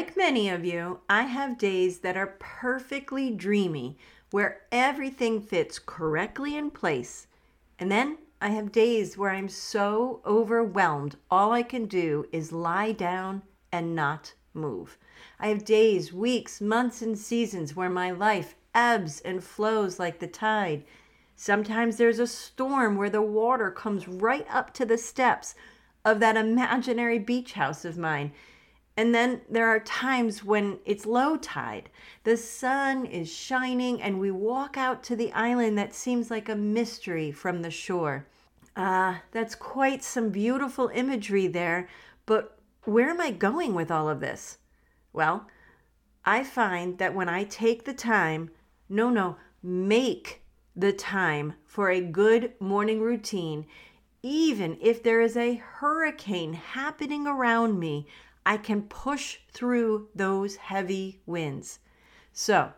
Like many of you, I have days that are perfectly dreamy, where everything fits correctly in place. And then I have days where I'm so overwhelmed, all I can do is lie down and not move. I have days, weeks, months, and seasons where my life ebbs and flows like the tide. Sometimes there's a storm where the water comes right up to the steps of that imaginary beach house of mine. And then there are times when it's low tide. The sun is shining, and we walk out to the island that seems like a mystery from the shore. Ah, that's quite some beautiful imagery there, but where am I going with all of this? Well, I find that when I take the time, no, no, make the time for a good morning routine, even if there is a hurricane happening around me, I can push through those heavy winds. So,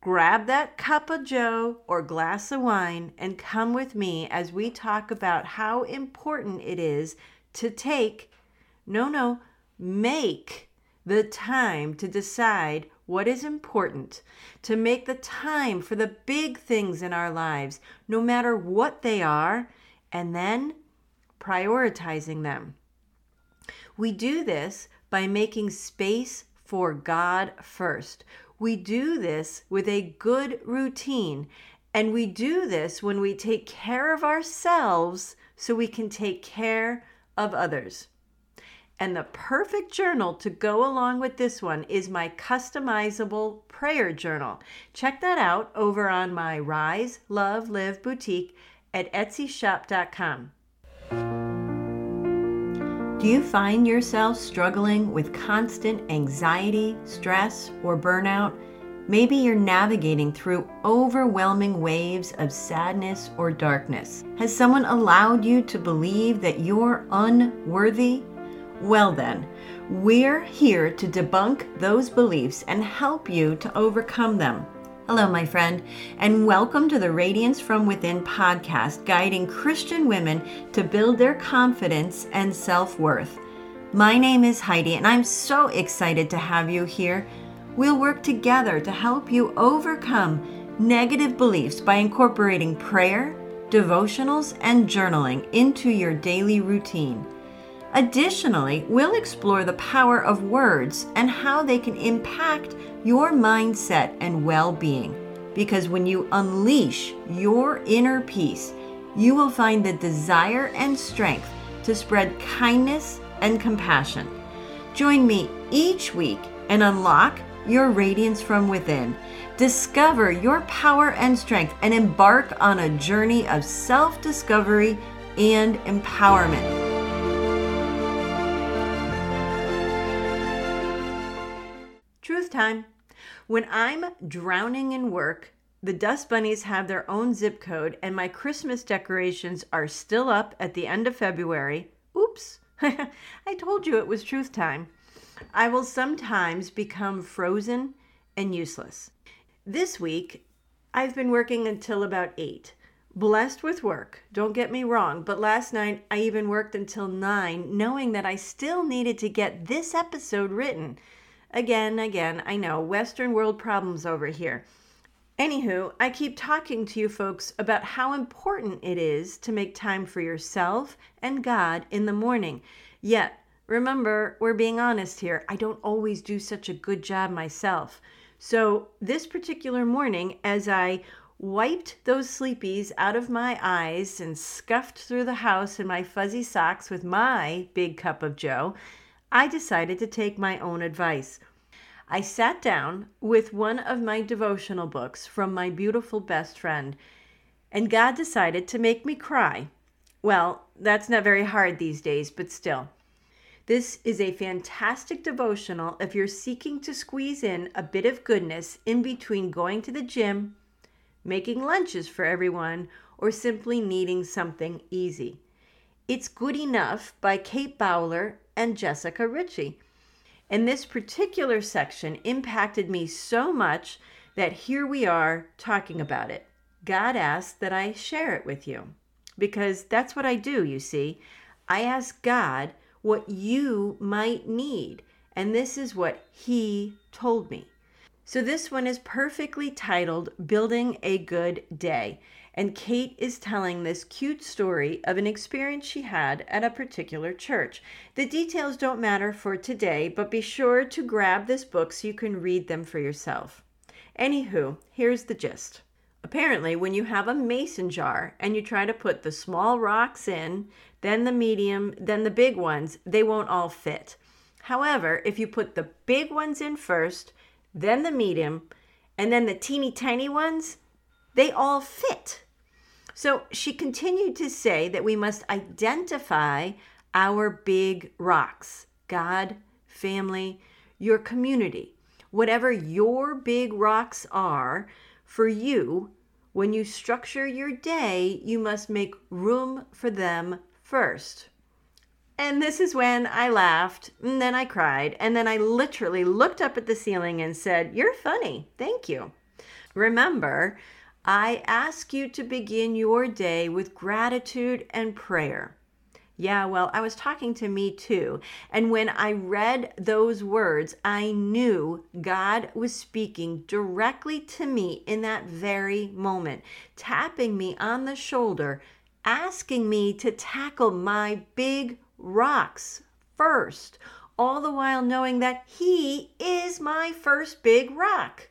grab that cup of joe or glass of wine and come with me as we talk about how important it is to take, no, no, make the time to decide what is important, to make the time for the big things in our lives, no matter what they are, and then prioritizing them. We do this by making space for God first. We do this with a good routine, and we do this when we take care of ourselves so we can take care of others. And the perfect journal to go along with this one is my customizable prayer journal. Check that out over on my Rise, Love, Live boutique at etsyshop.com. Do you find yourself struggling with constant anxiety, stress, or burnout? Maybe you're navigating through overwhelming waves of sadness or darkness. Has someone allowed you to believe that you're unworthy? Well, then, we're here to debunk those beliefs and help you to overcome them. Hello, my friend, and welcome to the Radiance from Within podcast, guiding Christian women to build their confidence and self worth. My name is Heidi, and I'm so excited to have you here. We'll work together to help you overcome negative beliefs by incorporating prayer, devotionals, and journaling into your daily routine. Additionally, we'll explore the power of words and how they can impact your mindset and well being. Because when you unleash your inner peace, you will find the desire and strength to spread kindness and compassion. Join me each week and unlock your radiance from within. Discover your power and strength and embark on a journey of self discovery and empowerment. Time. When I'm drowning in work, the Dust Bunnies have their own zip code, and my Christmas decorations are still up at the end of February. Oops, I told you it was truth time. I will sometimes become frozen and useless. This week, I've been working until about 8. Blessed with work, don't get me wrong, but last night I even worked until 9, knowing that I still needed to get this episode written. Again, again, I know, Western world problems over here. Anywho, I keep talking to you folks about how important it is to make time for yourself and God in the morning. Yet, remember, we're being honest here. I don't always do such a good job myself. So, this particular morning, as I wiped those sleepies out of my eyes and scuffed through the house in my fuzzy socks with my big cup of joe, I decided to take my own advice. I sat down with one of my devotional books from my beautiful best friend, and God decided to make me cry. Well, that's not very hard these days, but still. This is a fantastic devotional if you're seeking to squeeze in a bit of goodness in between going to the gym, making lunches for everyone, or simply needing something easy. It's Good Enough by Kate Bowler and Jessica Richie. And this particular section impacted me so much that here we are talking about it. God asked that I share it with you because that's what I do, you see. I ask God what you might need, And this is what he told me. So this one is perfectly titled Building a Good Day. And Kate is telling this cute story of an experience she had at a particular church. The details don't matter for today, but be sure to grab this book so you can read them for yourself. Anywho, here's the gist. Apparently, when you have a mason jar and you try to put the small rocks in, then the medium, then the big ones, they won't all fit. However, if you put the big ones in first, then the medium, and then the teeny tiny ones, they all fit. So she continued to say that we must identify our big rocks God, family, your community. Whatever your big rocks are for you, when you structure your day, you must make room for them first. And this is when I laughed, and then I cried, and then I literally looked up at the ceiling and said, You're funny. Thank you. Remember, I ask you to begin your day with gratitude and prayer. Yeah, well, I was talking to me too. And when I read those words, I knew God was speaking directly to me in that very moment, tapping me on the shoulder, asking me to tackle my big rocks first, all the while knowing that He is my first big rock.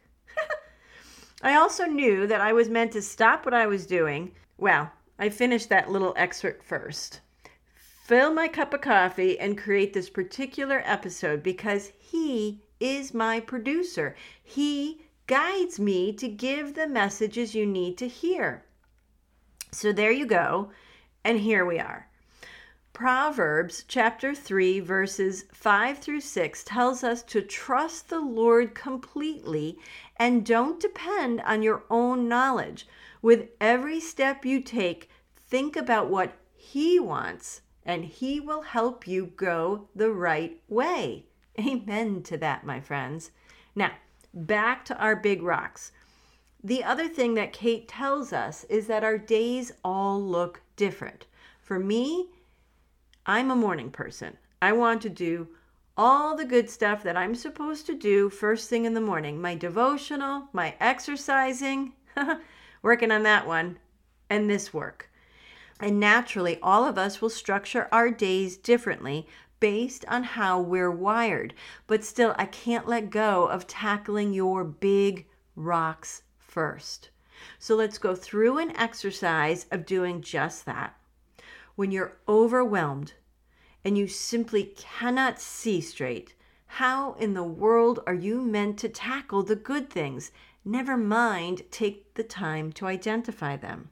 I also knew that I was meant to stop what I was doing. Well, I finished that little excerpt first. Fill my cup of coffee and create this particular episode because he is my producer. He guides me to give the messages you need to hear. So there you go. And here we are. Proverbs chapter 3, verses 5 through 6 tells us to trust the Lord completely and don't depend on your own knowledge. With every step you take, think about what He wants, and He will help you go the right way. Amen to that, my friends. Now, back to our big rocks. The other thing that Kate tells us is that our days all look different. For me, I'm a morning person. I want to do all the good stuff that I'm supposed to do first thing in the morning my devotional, my exercising, working on that one, and this work. And naturally, all of us will structure our days differently based on how we're wired. But still, I can't let go of tackling your big rocks first. So let's go through an exercise of doing just that when you're overwhelmed and you simply cannot see straight, how in the world are you meant to tackle the good things? Never mind, take the time to identify them.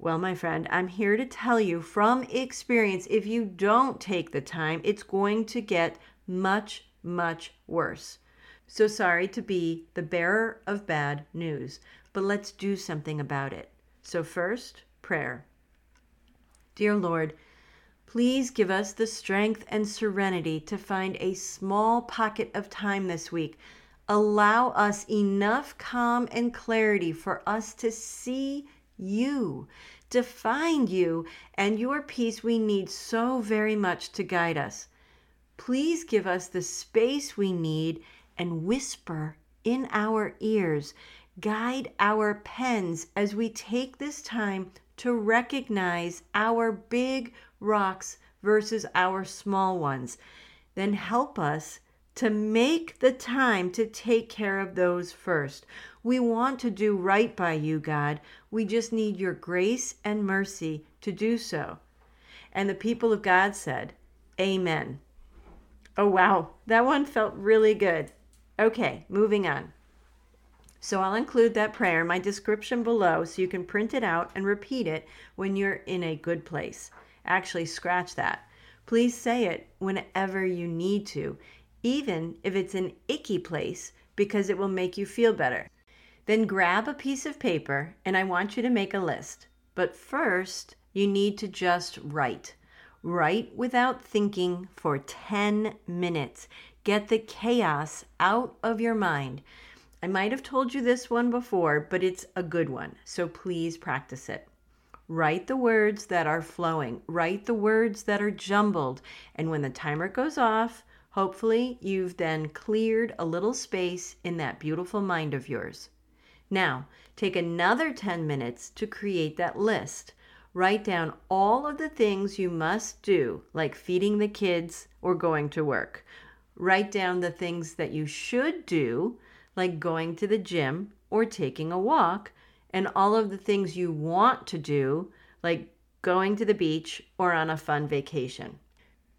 Well, my friend, I'm here to tell you from experience if you don't take the time, it's going to get much, much worse. So sorry to be the bearer of bad news, but let's do something about it. So, first, prayer. Dear Lord, please give us the strength and serenity to find a small pocket of time this week. Allow us enough calm and clarity for us to see you, to find you and your peace we need so very much to guide us. Please give us the space we need and whisper in our ears. Guide our pens as we take this time to recognize our big rocks versus our small ones. Then help us to make the time to take care of those first. We want to do right by you, God. We just need your grace and mercy to do so. And the people of God said, Amen. Oh, wow. That one felt really good. Okay, moving on. So I'll include that prayer in my description below so you can print it out and repeat it when you're in a good place. Actually, scratch that. Please say it whenever you need to, even if it's an icky place, because it will make you feel better. Then grab a piece of paper and I want you to make a list. But first, you need to just write. Write without thinking for 10 minutes. Get the chaos out of your mind. I might have told you this one before, but it's a good one, so please practice it. Write the words that are flowing, write the words that are jumbled, and when the timer goes off, Hopefully, you've then cleared a little space in that beautiful mind of yours. Now, take another 10 minutes to create that list. Write down all of the things you must do, like feeding the kids or going to work. Write down the things that you should do, like going to the gym or taking a walk, and all of the things you want to do, like going to the beach or on a fun vacation.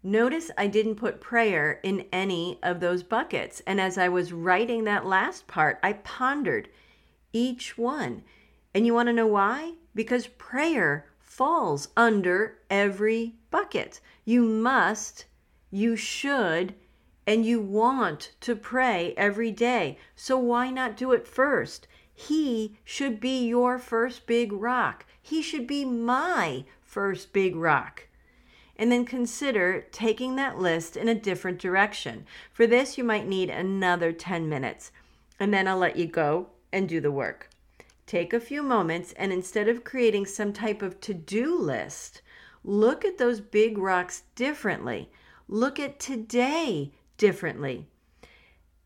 Notice I didn't put prayer in any of those buckets. And as I was writing that last part, I pondered each one. And you want to know why? Because prayer falls under every bucket. You must, you should, and you want to pray every day. So why not do it first? He should be your first big rock. He should be my first big rock and then consider taking that list in a different direction. For this, you might need another 10 minutes, and then I'll let you go and do the work. Take a few moments, and instead of creating some type of to do list, look at those big rocks differently. Look at today differently.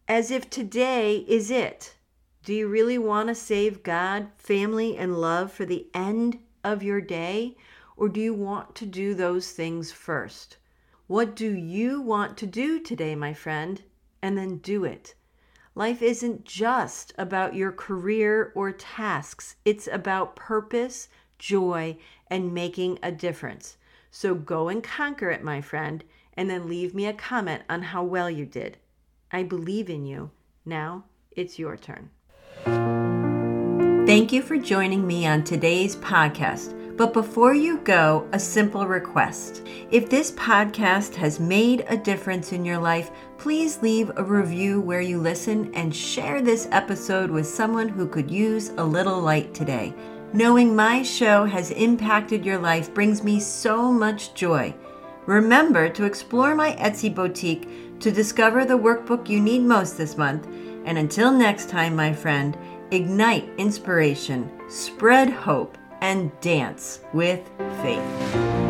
As if today is it. Do you really want to save God, family, and love for the end of your day? Or do you want to do those things first? What do you want to do today, my friend? And then do it. Life isn't just about your career or tasks, it's about purpose, joy, and making a difference. So go and conquer it, my friend, and then leave me a comment on how well you did. I believe in you. Now it's your turn. Thank you for joining me on today's podcast. But before you go, a simple request. If this podcast has made a difference in your life, please leave a review where you listen and share this episode with someone who could use a little light today. Knowing my show has impacted your life brings me so much joy. Remember to explore my Etsy boutique to discover the workbook you need most this month. And until next time, my friend, ignite inspiration, spread hope and dance with faith.